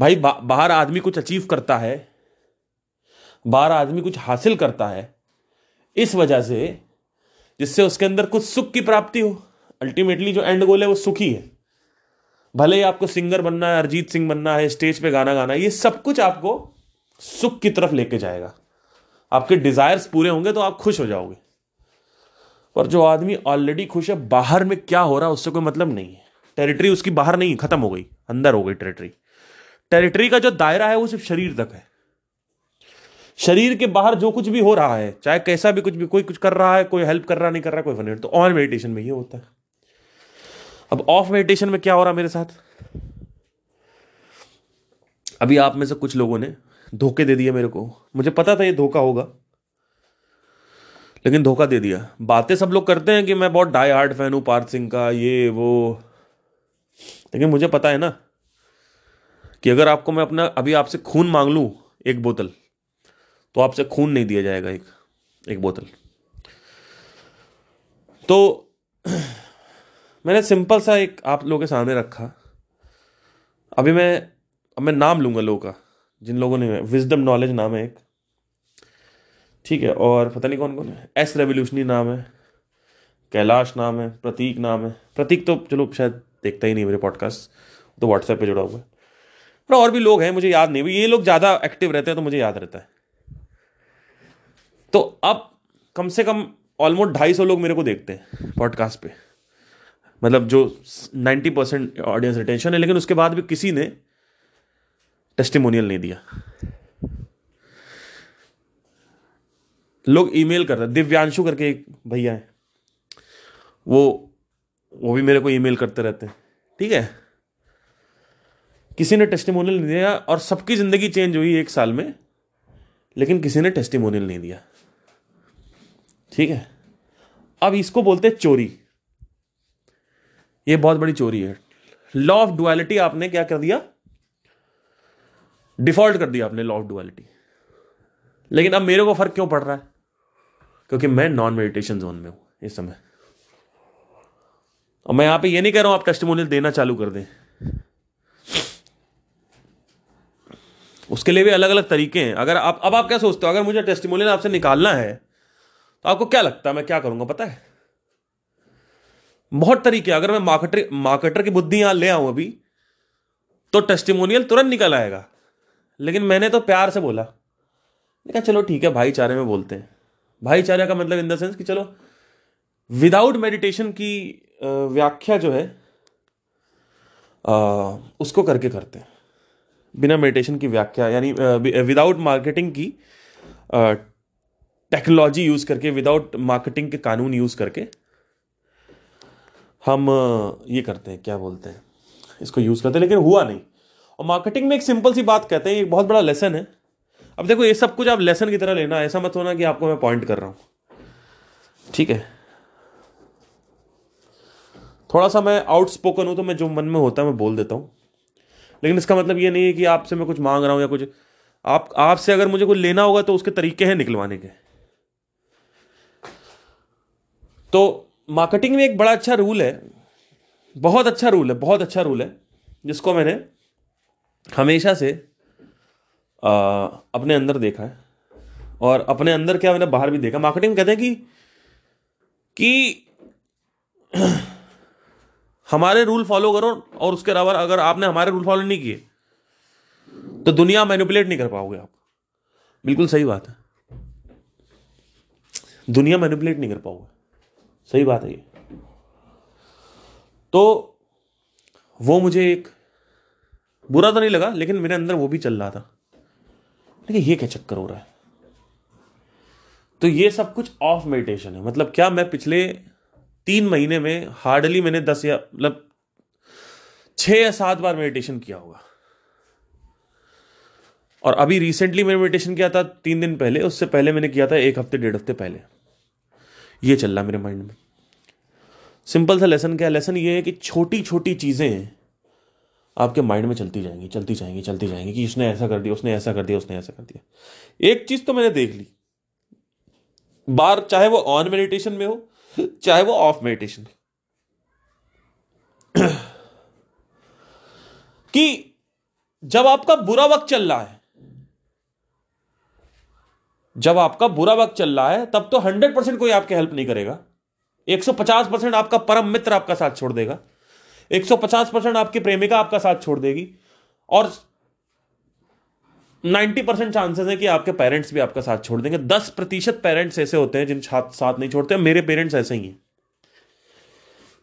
भाई बा, बाहर आदमी कुछ अचीव करता है बाहर आदमी कुछ हासिल करता है इस वजह से जिससे उसके अंदर कुछ सुख की प्राप्ति हो। अल्टीमेटली जो एंड गोल है वो सुखी है। भले ही आपको सिंगर बनना है अरिजीत सिंह बनना है स्टेज पे गाना गाना है ये सब कुछ आपको सुख की तरफ़ लेके जाएगा। आपके डिजायर्स पूरे होंगे तो आप खुश हो जाओगे। पर जो आदमी ऑलरेडी खुश है, बाहर में क्या हो रहा है, उससे कोई मतलब नहीं है। टेरिटरी उसकी बाहर नहीं, खत्म हो गई, अंदर हो गई टेरिटरी टेरिटरी का जो दायरा है, वो सिर्फ़ शरीर तक है। शरीर के बाहर जो कुछ भी हो रहा है, चाहे कैसा भी कुछ भी, कोई कुछ कर रहा है, कोई हेल्प कर रहा नहीं कर रहा कोई तो ऑन मेडिटेशन में ये होता है। अब ऑफ़ मेडिटेशन में क्या हो रहा मेरे साथ? अभी आप में से कुछ लोगों ने धोखे दे दिए मेरे को। मुझे पता था ये धोखा होगा। लेकिन धोखा दे दिया। बातें सब लोग करते हैं कि मैं बहुत डाई हार्ड फ़ैन हूँ, पार्थ सिंह का, ये, वो। लेकिन मुझे पता है ना कि अगर आपको मैं अपना, अभी आपसे खून मांग लूँ एक बोतल तो आपसे खून नहीं दिया जाएगा एक एक बोतल। तो मैंने सिंपल सा एक आप लोगों के सामने रखा। अभी मैं, अब मैं नाम लूँगा लोगों का। जिन लोगों ने विजडम नॉलेज नाम है एक। ठीक है, और पता नहीं कौन कौन है? एस रेवोल्यूशनी नाम है, कैलाश नाम है, प्रतीक नाम है। प्रतीक तो चलो शायद देखता ही नहीं मेरे पॉडकास्ट तो व्हाट्सएप पे जुड़ा हुआ है। पर और भी लोग हैं, मुझे याद नहीं ये लोग ज़्यादा एक्टिव रहते हैं तो मुझे याद रहता है। तो अब कम से कम ऑलमोस्ट ढाई सौ लोग मेरे को देखते हैं पॉडकास्ट पे। मतलब जो नाइन्टी परसेंट ऑडियंस रिटेंशन है, लेकिन उसके बाद भी किसी ने टेस्टिमोनियल नहीं दिया। लोग ईमेल कर रहे, दिव्यांशु करके एक भैया है। वो वो भी मेरे को ईमेल करते रहते हैं। ठीक है? किसी ने टेस्टिमोनियल नहीं दिया और सबकी ज़िंदगी चेंज हुई एक साल में, लेकिन किसी ने टेस्टिमोनियल नहीं दिया। ठीक है? अब इसको बोलते हैं चोरी। ये बहुत बड़ी चोरी है। लॉ ऑफ़ डुअलिटी आपने क्या कर दिया? डिफ़ॉल्ट कर दिया आपने लॉ ऑफ़ डुअलिटी। लेकिन अब मेरे को फ़र्क क्यों पड़ रहा है? क्योंकि मैं नॉन मेडिटेशन जोन में हूँ इस समय। और मैं यहाँ पे ये नहीं कह रहा हूँ, आप टेस्टिमोनियल देना चालू कर दें। उसके लिए भी अलग अलग तरीके हैं। अगर आप, अब आप क्या सोचते हो? अगर मुझे टेस्टिमोनियल आपसे निकालना है तो आपको क्या लगता है? मैं क्या करूँगा, पता है? बहुत तरीके अगर मैं मार्केटर मार्केटर की बुद्धि यहाँ ले आऊँ अभी तो टेस्टिमोनियल तुरंत निकल आएगा। लेकिन मैंने तो प्यार से बोला। कहा चलो ठीक है भाईचारे में बोलते हैं। भाईचारे का मतलब इन द सेंस कि चलो विदाउट मेडिटेशन की व्याख्या जो है आ, उसको करके करते हैं। बिना मेडिटेशन की व्याख्या यानी विदाउट मार्केटिंग की टेक्नोलॉजी यूज़ करके विदाउट मार्केटिंग के कानून यूज़ करके हम ये करते हैं क्या बोलते हैं इसको यूज़ करते हैं लेकिन हुआ नहीं। और मार्केटिंग में एक सिंपल सी बात कहते हैं एक बहुत बड़ा लेसन है। अब देखो, ये सब कुछ आप लेसन की तरह लेना, ऐसा मत होना कि आपको मैं पॉइंट कर रहा हूँ। ठीक है? थोड़ा सा मैं आउटस्पोकन हूँ तो मैं जो मन में होता है, मैं बोल देता हूँ। लेकिन इसका मतलब ये नहीं है कि आपसे मैं कुछ मांग रहा हूँ या कुछ। आप, आपसे अगर मुझे कुछ लेना होगा तो उसके तरीके हैं निकलवाने के। तो मार्केटिंग में एक बड़ा अच्छा रूल है, बहुत अच्छा रूल है, बहुत अच्छा रूल है, जिसको मैंने हमेशा से आ, अपने अंदर देखा है। और अपने अंदर क्या मैंने बाहर भी देखा? मार्केटिंग कहते हैं कि कि हमारे रूल फॉलो करो और उसके अलावा अगर आपने हमारे रूल फॉलो नहीं किए तो दुनिया मैनिपुलेट नहीं कर पाओगे आप। बिल्कुल सही बात है। दुनिया मैनिपुलेट नहीं कर पाओगे। सही बात है ये। तो वो मुझे एक बुरा तो नहीं लगा, लेकिन मेरे अंदर वो भी चल रहा था। लेकिन ये क्या चक्कर हो रहा है? तो ये सब कुछ ऑफ़ मेडिटेशन है। मतलब क्या मैं पिछले तीन महीने में हार्डली मैंने दस या मतलब छह या सात बार मेडिटेशन किया होगा। और अभी रिसेंटली मैंने मेडिटेशन किया था तीन दिन पहले, उससे पहले मैंने किया था एक हफ़्ते, डेढ़ हफ़्ते पहले। ये चल रहा मेरे माइंड में। सिंपल सा लेसन क्या? लेसन ये है कि छोटी छोटी चीज़ें आपके माइंड में चलती जाएँगी चलती जाएँगी चलती जाएँगी कि उसने ऐसा कर दिया, उसने ऐसा कर दिया, उसने ऐसा कर दिया। एक चीज़ तो मैंने देख ली। बार, चाहे वो ऑन मेडिटेशन में हो, चाहे वो ऑफ़ मेडिटेशन कि जब आपका बुरा वक्त चल रहा है, जब आपका बुरा वक्त चल रहा है, तब तो हंड्रेड परसेंट कोई आपके हेल्प नहीं करेगा। 150 परसेंट आपका परम मित्र आपका साथ छोड़ देगा। 150 परसेंट आपकी प्रेमिका आपका साथ छोड़ देगी और 90 परसेंट चांसेस है कि आपके पेरेंट्स भी आपका साथ छोड़ देंगे। 10 प्रतिशत पेरेंट्स ऐसे होते हैं जिन साथ नहीं छोड़ते। मेरे पेरेंट्स ऐसे ही हैं।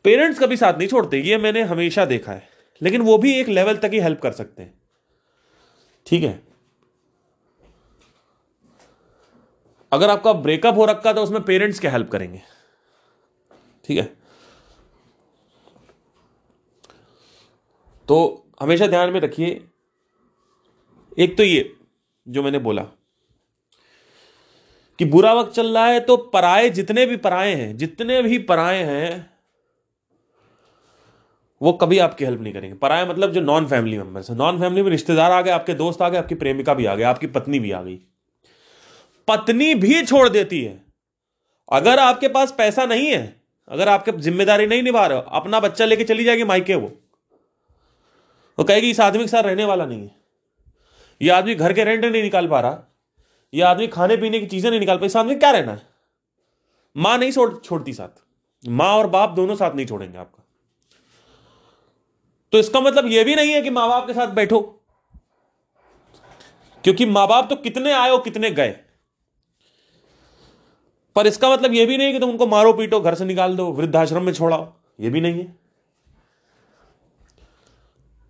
पेरेंट्स कभी साथ नहीं छोड़ते, ये मैंने हमेशा देखा है। लेकिन वो भी एक लेवल तक ही हेल्प कर सकते हैं। ठीक है? अगर आपका ब्रेकअप हो रखा तो उसमें पेरेंट्स क्या हेल्प करेंगे? ठीक है? तो हमेशा ध्यान में रखिए। एक तो ये जो मैंने बोला कि बुरा वक्त चल रहा है तो पराए जितने भी पराए हैं, जितने भी पराए हैं, वो कभी आपकी हेल्प नहीं करेंगे। पराए मतलब जो नॉन फैमिली मेंबर्स है। नॉन फैमिली में रिश्तेदार आ गए, आपके दोस्त आ गए, आपकी प्रेमिका भी आ गई, आपकी पत्नी भी आ गई। पत्नी भी छोड़ देती है। अगर आपके पास पैसा नहीं है, अगर आपके ज़िम्मेदारी नहीं निभा रहे हो, अपना बच्चा लेके चली जाएगी माइके वो। वो कहेगी, इस आदमी के साथ रहने वाला नहीं है। ये आदमी घर के रेंट नहीं निकाल पा रहा। ये आदमी खाने पीने की चीज़ें नहीं निकाल पा इस आदमी क्या रहना है? माँ नहीं छोड़, छोड़ती साथ। माँ और बाप दोनों साथ नहीं छोड़ेंगे आपका। तो इसका मतलब यह भी नहीं है कि माँ बाप के साथ बैठो। क्योंकि माँ बाप तो कितने आए और कितने गए। पर इसका मतलब यह भी नहीं कि तुम उनको मारो पीटो घर से निकाल दो, वृद्धाश्रम में छोड़ाओ। यह भी नहीं है।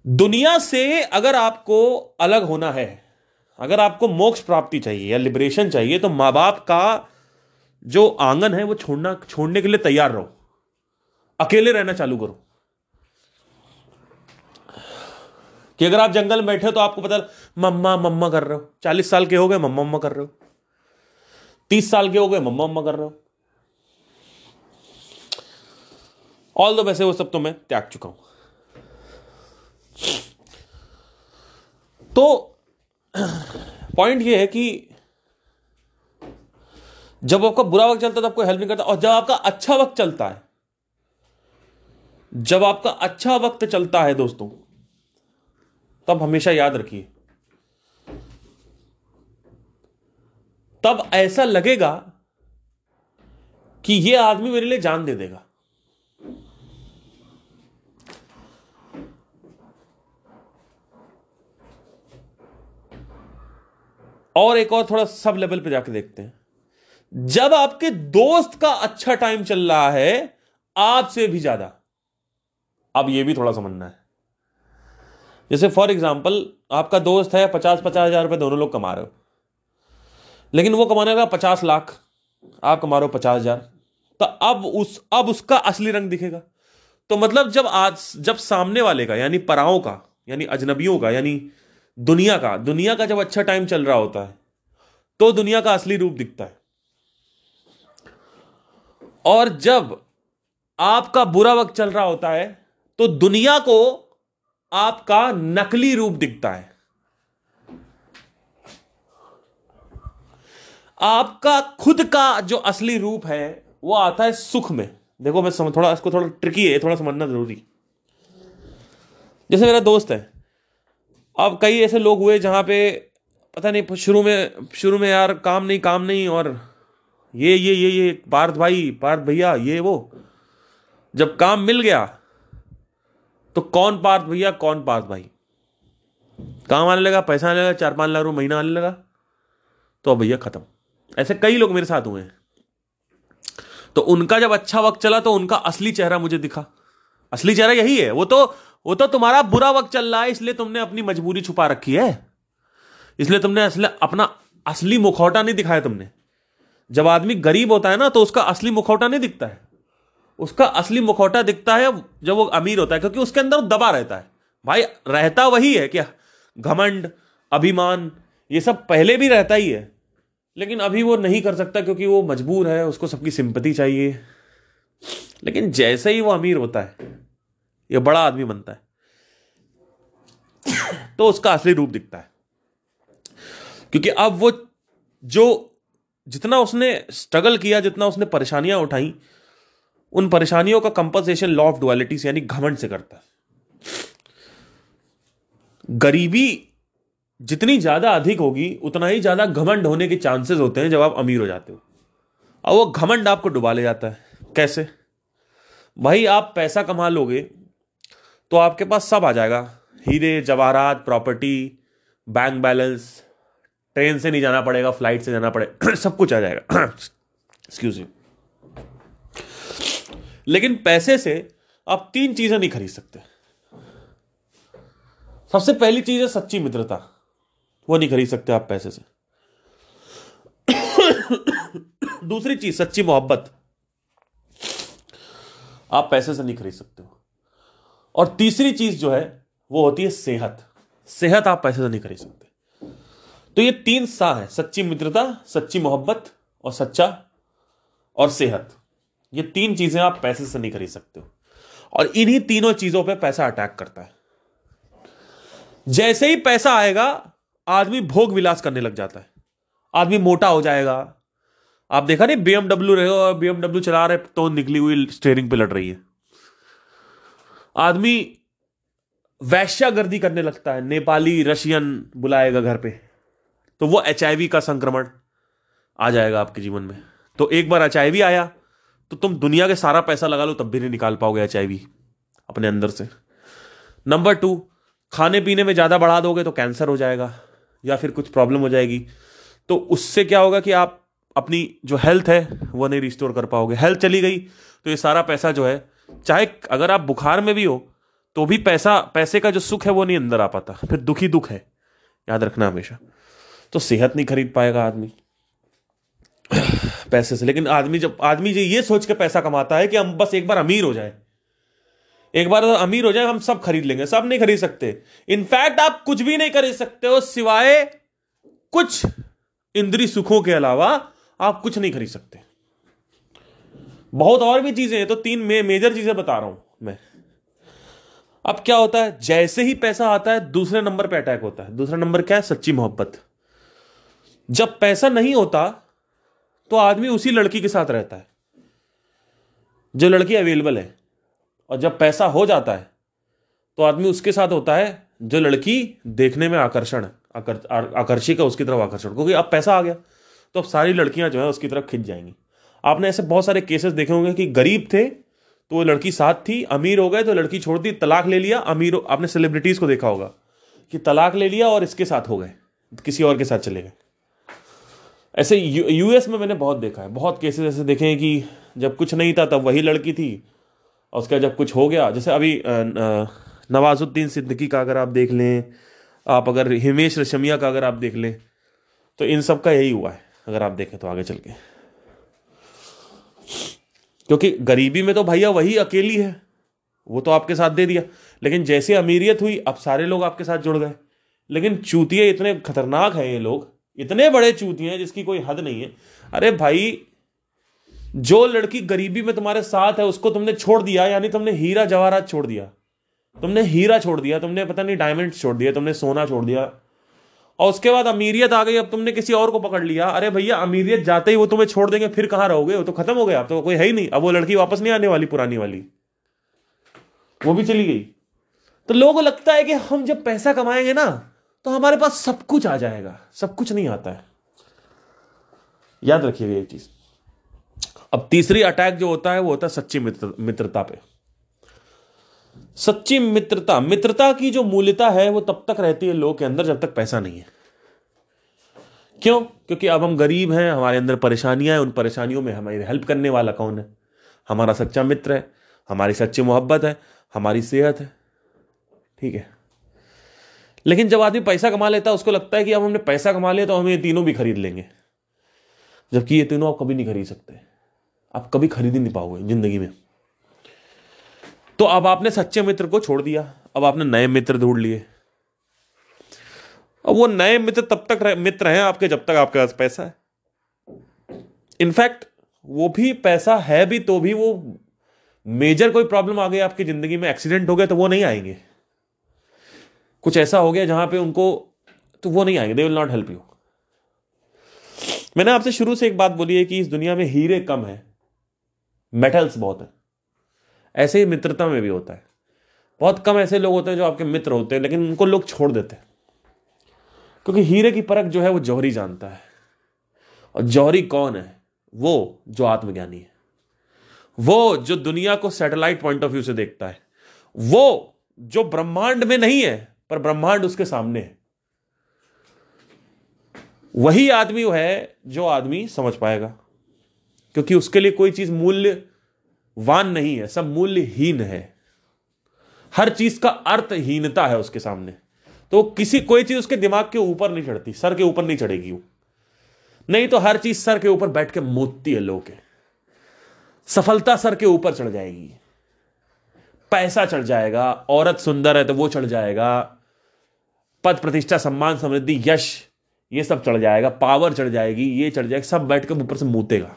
दुनिया से अगर आपको अलग होना है, अगर आपको मोक्ष प्राप्ति चाहिए या लिबरेशन चाहिए तो माँ बाप का जो आँगन है वो छोड़ना, छोड़ने के लिए तैयार रहो। अकेले रहना चालू करो। कि अगर आप जंगल में बैठे हो तो आपको पता मम्मा मम्मा कर रहे हो। चालीस साल के हो गए, मम्मा मम्मा कर रहे हो। तीस साल के हो गए, मम्मा मम्मा कर रहे हो। ऑल दो वैसे वो सब तो मैं त्याग चुका हूँ। तो पॉइंट ये है कि जब आपका बुरा वक्त चलता है तो आपको हेल्प नहीं करता और जब आपका अच्छा वक्त चलता है, जब आपका अच्छा वक्त चलता है दोस्तों, तब हमेशा याद रखिए। तब ऐसा लगेगा कि यह आदमी मेरे लिए जान दे देगा। और एक और थोड़ा सब लेवल पे जाके देखते हैं। जब आपके दोस्त का अच्छा टाइम चल रहा है, आपसे भी ज़्यादा। अब यह भी थोड़ा समझना है। जैसे फॉर एग्ज़ाम्पल आपका दोस्त है पचास पचास हज़ार रुपए दोनों लोग कमा रहे हो। लेकिन वो कमाने का पचास लाख, आप कमा रहे हो पचास हज़ार। तो अब उस, अब उसका असली रंग दिखेगा। तो मतलब जब आज, जब सामने वाले का, यानी पराओं का, यानी अजनबियों का, यानी दुनिया का दुनिया का जब अच्छा टाइम चल रहा होता है तो दुनिया का असली रूप दिखता है। और जब आपका बुरा वक्त चल रहा होता है तो दुनिया को आपका नकली रूप दिखता है। आपका खुद का जो असली रूप है, वो आता है सुख में। देखो, मैं समझ थोड़ा, इसको थोड़ा ट्रिकी है थोड़ा समझना ज़रूरी। जैसे मेरा दोस्त है अब कई ऐसे लोग हुए जहाँ पे पता नहीं, शुरू में शुरू में यार काम नहीं काम नहीं, और ये ये ये ये, पार्थ भाई, पार्थ भैया, ये, वो, जब काम मिल गया तो कौन पार्थ भैया, कौन पार्थ भाई? काम आने लगा, पैसा आने लगा, चार, पाँच लाख रुपये महीना आने लगा तो अब भैया खत्म। ऐसे कई लोग मेरे साथ हुए हैं। तो उनका जब अच्छा वक्त चला तो उनका असली चेहरा मुझे दिखा। असली चेहरा यही है, वो तो वो तो तुम्हारा बुरा वक्त चल रहा है, इसलिए तुमने अपनी मजबूरी छुपा रखी है। इसलिए तुमने असली, अपना असली मुखौटा नहीं दिखाया तुमने। जब आदमी गरीब होता है ना तो उसका असली मुखौटा नहीं दिखता है। उसका असली मुखौटा दिखता है जब वो अमीर होता है, क्योंकि उसके अंदर दबा रहता है। भाई, रहता वही है क्या? घमंड, अभिमान, ये सब पहले भी रहता ही है। लेकिन अभी वो नहीं कर सकता क्योंकि वो मजबूर है, उसको सबकी सिंपति चाहिए। लेकिन जैसे ही वो अमीर होता है या बड़ा आदमी बनता है। तो उसका असली रूप दिखता है। क्योंकि अब वो जो जितना उसने स्ट्रगल किया, जितना उसने परेशानियाँ उठाई, उन परेशानियों का कंपनसेशन लॉ ऑफ़ डुअलिटी से यानी घमंड से करता है। गरीबी जितनी ज़्यादा अधिक होगी, उतना ही ज़्यादा घमंड होने के चांसेस होते हैं जब आप अमीर हो जाते हो। और वो घमंड आपको डुबा ले जाता है। कैसे? भाई आप पैसा कमा लोगे तो आपके पास सब आ जाएगा। हीरे, जवाहरात प्रॉपर्टी बैंक बैलेंस ट्रेन से नहीं जाना पड़ेगा फ़्लाइट से जाना पड़ेगा सब कुछ आ जाएगा। एक्सक्यूज यू लेकिन पैसे से आप तीन चीज़ें नहीं खरीद सकते। सबसे पहली चीज़ है सच्ची मित्रता। वो नहीं खरीद सकते आप पैसे से। दूसरी चीज़, सच्ची मोहब्बत। आप पैसे से नहीं खरीद सकते हो। और तीसरी चीज़ जो है, वो होती है सेहत। सेहत आप पैसे से नहीं खरीद सकते। तो ये तीन सा है, सच्ची मित्रता, सच्ची मोहब्बत और सच्चा और सेहत। ये तीन चीज़ें आप पैसे से नहीं खरीद सकते हो। और इन्हीं तीनों चीज़ों पे पैसा अटैक करता है। जैसे ही पैसा आएगा, आदमी भोग विलास करने लग जाता है। आदमी मोटा हो जाएगा। आप देखा नहीं, बीएमडब्ल्यू रहे हो और बीएमडब्ल्यू चला रहे तो निकली हुई स्टेयरिंग पे लड़ रही है। आदमी वैश्यागर्दी करने लगता है, नेपाली, रशियन बुलाएगा घर पे। तो वो एचआईवी का संक्रमण आ जाएगा आपके जीवन में। तो एक बार एचआईवी आया तो तुम दुनिया के सारा पैसा लगा लो, तब भी नहीं निकाल पाओगे एचआईवी अपने अंदर से। नंबर टू खाने पीने में ज़्यादा बढ़ा दोगे तो कैंसर हो जाएगा, या फिर कुछ प्रॉब्लम हो जाएगी। तो उससे क्या होगा कि आप अपनी जो हेल्थ है, वो नहीं रिस्टोर कर पाओगे। हेल्थ चली गई तो ये सारा पैसा जो है चाहे अगर आप बुखार में भी हो तो भी पैसा, पैसे का जो सुख है वो नहीं अंदर आ पाता। फिर दुखी दुख है। याद रखना हमेशा। तो सेहत नहीं खरीद पाएगा आदमी। पैसे से। लेकिन आदमी जब, आदमी ये सोच के पैसा कमाता है कि हम बस एक बार अमीर हो जाए। एक बार अमीर हो जाए, हम सब खरीद लेंगे। सब नहीं खरीद सकते। इनफैक्ट आप कुछ भी नहीं खरीद सकते हो, सिवाय कुछ इंद्री सुखों के अलावा आप कुछ नहीं खरीद सकते। बहुत और भी चीज़ें हैं तो तीन मे, मेजर चीज़ें बता रहा हूँ मैं। अब क्या होता है जैसे ही पैसा आता है दूसरे नंबर पे अटैक होता है। दूसरा नंबर क्या है? सच्ची मोहब्बत। जब पैसा नहीं होता तो आदमी उसी लड़की के साथ रहता है जो लड़की अवेलेबल है। और जब पैसा हो जाता है तो आदमी उसके साथ होता है जो लड़की देखने में आकर्षण आकर्षिक है उसकी तरफ़ आकर्षण। क्योंकि अब पैसा आ गया तो अब सारी लड़कियाँ जो है उसकी तरफ़ खिंच जाएँगी। आपने ऐसे बहुत सारे केसेस देखे होंगे कि गरीब थे तो वो लड़की साथ थी, अमीर हो गए तो लड़की छोड़ दी, तलाक ले लिया, अमीर आपने सेलिब्रिटीज को देखा होगा कि तलाक ले लिया और इसके साथ हो गए, किसी और के साथ चले गए। ऐसे यूएस में मैंने बहुत देखा है, बहुत केसेस ऐसे देखे हैं कि जब कुछ नहीं था, तब वही लड़की थी, और उसका जब कुछ हो गया, जैसे अभी नवाजुद्दीन सिद्दीकी का अगर आप देख लें, आप अगर हिमेश रशमिया का अगर आप देख लें तो इन सब का यही हुआ है, अगर आप देखें तो आगे चल के। क्योंकि गरीबी में तो भैया वही अकेली है। वो तो आपके साथ दे दिया। लेकिन जैसे अमीरियत हुई, अब सारे लोग आपके साथ जुड़ गए। लेकिन चूतिए इतने खतरनाक हैं ये लोग। इतने बड़े चूतिए हैं जिसकी कोई हद नहीं है। अरे भाई, जो लड़की गरीबी में तुम्हारे साथ है, उसको तुमने छोड़ दिया, यानी तुमने हीरा जवाहरात छोड़ दिया। तुमने हीरा छोड़ दिया, तुमने पता नहीं डायमंड छोड़ दिया, तुमने सोना छोड़ दिया। और उसके बाद अमीरियत आ गई, अब तुमने किसी और को पकड़ लिया। अरे भैया, अमीरियत जाते ही वो तुम्हें छोड़ देंगे, फिर कहाँ रहोगे? वो तो खत्म हो गया, अब तो कोई है ही नहीं। अब वो लड़की वापस नहीं आने वाली, पुरानी वाली। वो भी चली गई। तो लोगों को लगता है कि हम जब पैसा कमाएँगे ना तो हमारे पास सब कुछ आ जाएगा, सब कुछ नहीं आता है। याद रखिएगा ये चीज़। अब तीसरी अटैक जो होता है, वो होता है सच्ची मित्र मित्रता पे। सच्ची मित्रता मित्रता की जो मूल्यता है, वो तब तक रहती है लोग के अंदर जब तक पैसा नहीं है। क्यों? क्योंकि अब हम गरीब हैं, हमारे अंदर परेशानियाँ हैं, उन परेशानियों में हमारी हेल्प करने वाला कौन है? हमारा सच्चा मित्र है, हमारी सच्ची मोहब्बत है, हमारी सेहत है। ठीक है। लेकिन जब आदमी पैसा कमा लेता है, उसको लगता है कि अब हमने पैसा कमा लिया तो हम ये तीनों भी खरीद लेंगे। जबकि ये तीनों आप कभी नहीं खरीद सकते। आप कभी खरीद ही नहीं पाओगे ज़िंदगी में। तो अब आपने सच्चे मित्र को छोड़ दिया। अब आपने नए मित्र ढूंढ लिए। अब वो नए मित्र तब तक मित्र हैं आपके जब तक आपके पास पैसा है। इनफैक्ट वो भी पैसा है भी तो भी वो मेजर कोई प्रॉब्लम आ गई आपकी ज़िंदगी में, एक्सीडेंट हो गया तो वो नहीं आएँगे। कुछ ऐसा हो गया जहाँ पे उनको तो वो नहीं आएँगे they will not help you मैंने आपसे शुरू से एक बात बोली है कि इस दुनिया में हीरे कम है मेटल्स बहुत है। ऐसे ही मित्रता में भी होता है। बहुत कम ऐसे लोग होते हैं जो आपके मित्र होते हैं, लेकिन उनको लोग छोड़ देते हैं। क्योंकि हीरे की परख जो है वो जौहरी जानता है। और जौहरी कौन है? वो जो आत्मज्ञानी है। वो जो दुनिया को सैटेलाइट पॉइंट ऑफ़ व्यू से देखता है। वो जो ब्रह्मांड में नहीं है, पर ब्रह्मांड उसके सामने है। वही आदमी है जो आदमी समझ पाएगा। क्योंकि उसके लिए कोई चीज़ मूल्यवान नहीं है, सब मूल्यहीन है। हर चीज़ का अर्थहीनता है उसके सामने। तो किसी, कोई चीज़ उसके दिमाग के ऊपर नहीं चढ़ती, सर के ऊपर नहीं चढ़ेगी वो। नहीं तो हर चीज़ सर के ऊपर बैठ के मोतती है, लोग सफलता सर के ऊपर चढ़ जाएगी। पैसा चढ़ जाएगा, औरत सुंदर है तो वो चढ़ जाएगा। पद प्रतिष्ठा, सम्मान, समृद्धि, यश, ये सब चढ़ जाएगा, पावर चढ़ जाएगी, ये चढ़ जाएगा, सब बैठ के ऊपर से मूतेगा।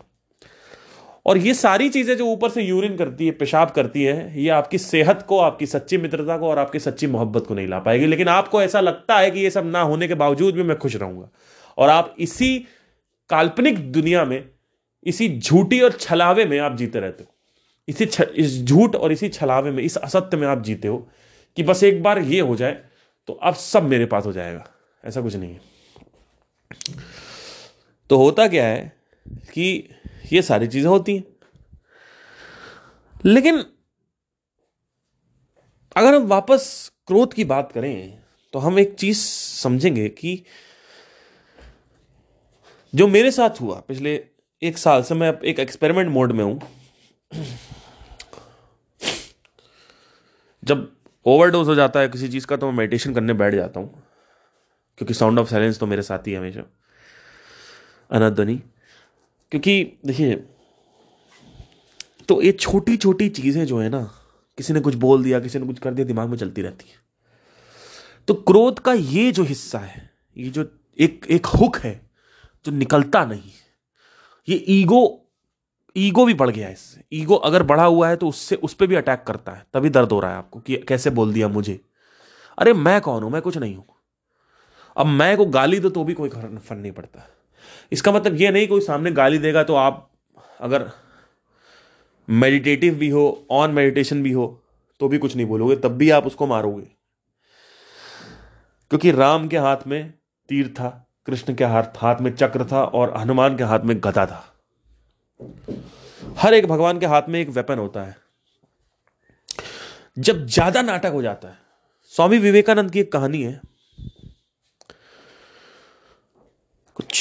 और ये सारी चीज़ें जो ऊपर से यूरिन करती है पेशाब करती है ये आपकी सेहत को आपकी सच्ची मित्रता को और आपकी सच्ची मोहब्बत को नहीं ला पाएगी। लेकिन आपको ऐसा लगता है कि ये सब ना होने के बावजूद भी मैं खुश रहूँगा। और आप इसी काल्पनिक दुनिया में इसी झूठी और छलावे में आप जीते रहते हो। इसी छ, इस झूठ और इसी छलावे में इस असत्य में आप जीते हो कि बस एक बार ये हो जाए तो अब सब मेरे पास हो जाएगा। ऐसा कुछ नहीं है। तो होता क्या है कि ये सारी चीज़ें होती हैं। लेकिन अगर हम वापस क्रोध की बात करें तो हम एक चीज़ समझेंगे कि जो मेरे साथ हुआ, पिछले एक साल से मैं एक एक्सपेरिमेंट मोड में हूँ। जब ओवरडोज हो जाता है किसी चीज़ का तो मैं मेडिटेशन करने बैठ जाता हूँ, क्योंकि साउंड ऑफ़ साइलेंस तो मेरे साथ ही हमेशा। अनध्वनि क्योंकि देखिए तो ये छोटी छोटी चीज़ें जो है ना, किसी ने कुछ बोल दिया, किसी ने कुछ कर दिया, दिमाग में चलती रहती है। तो क्रोध का ये जो हिस्सा है, ये जो एक एक हुक है, जो निकलता नहीं, ये ईगो ईगो भी बढ़ गया है इससे। ईगो अगर बढ़ा हुआ है तो उससे, उस पर भी अटैक करता है, तभी दर्द हो रहा है आपको कि कैसे बोल दिया मुझे। अरे मैं कौन हूँ? मैं कुछ नहीं हूँ। अब मैं को गाली दो तो भी कोई फ़र्क नहीं पड़ता। इसका मतलब ये नहीं कोई सामने गाली देगा तो आप अगर मेडिटेटिव भी हो ऑन मेडिटेशन भी हो तो भी कुछ नहीं बोलोगे, तब भी आप उसको मारोगे। क्योंकि राम के हाथ में तीर था, कृष्ण के हाथ हाथ में चक्र था और हनुमान के हाथ में गदा था। हर एक भगवान के हाथ में एक वेपन होता है। जब ज़्यादा नाटक हो जाता है, स्वामी विवेकानंद की एक कहानी है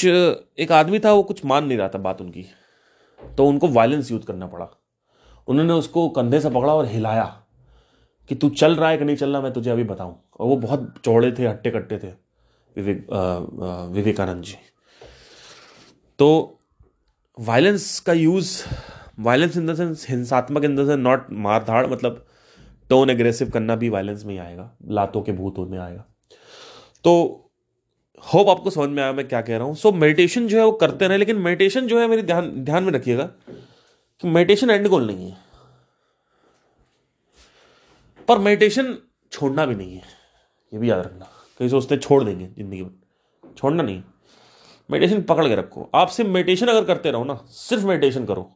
एक आदमी था, वो कुछ मान नहीं रहा था बात उनकी। तो उनको वायलेंस यूज़ करना पड़ा। उन्होंने उसको कंधे से पकड़ा और हिलाया कि तू चल रहा है कि नहीं चल रहा, मैं तुझे अभी बताऊँ। और वो बहुत चौड़े थे हट्टे कट्टे थे, विवेक विवेकानंद जी। तो वायलेंस का use violence in the sense हिंसात्मक इन द सेंस नॉट मार धाड़ मतलब टोन एग्रेसिव करना भी वायलेंस में ही आएगा, लातों के भूतों में आएगा। तो होप आपको समझ में आया मैं क्या कह रहा हूँ। सो मेडिटेशन जो है वो करते रहे, लेकिन मेडिटेशन जो है मेरे ध्यान ध्यान में रखिएगा कि मेडिटेशन एंड गोल नहीं है। पर मेडिटेशन छोड़ना भी नहीं है, ये भी याद रखना। कई सोचते छोड़ देंगे ज़िंदगी में छोड़ना नहीं। मेडिटेशन पकड़ के रखो। आप सिर्फ़ मेडिटेशन अगर करते रहो ना, सिर्फ़ मेडिटेशन करो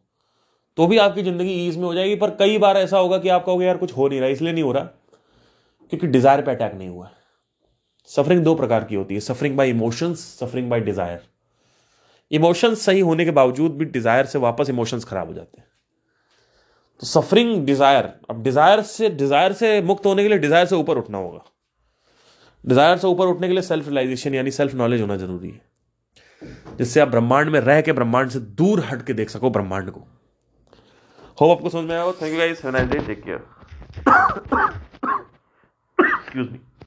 तो भी आपकी ज़िंदगी ईज में हो जाएगी। पर कई बार ऐसा होगा कि आप कहोगे, यार, कुछ हो नहीं रहा, इसलिए नहीं हो रहा, क्योंकि डिज़ायर पे अटैक नहीं हुआ सफरिंग दो प्रकार की होती है। Suffering by emotions suffering by desire emotions सही होने के बावजूद भी डिज़ायर से वापस इमोशंस खराब हो जाते हैं। तो सफरिंग डिज़ायर अब डिज़ायर से डिज़ायर से मुक्त होने के लिए डिज़ायर से ऊपर उठना होगा। डिज़ायर से ऊपर उठने के लिए सेल्फ रियलाइजेशन यानी सेल्फ नॉलेज होना ज़रूरी है। जिससे आप ब्रह्मांड में रह के ब्रह्मांड से दूर हट के देख सको ब्रह्मांड को। हो आपको समझ में आया thank you guys have nice day take care excuse me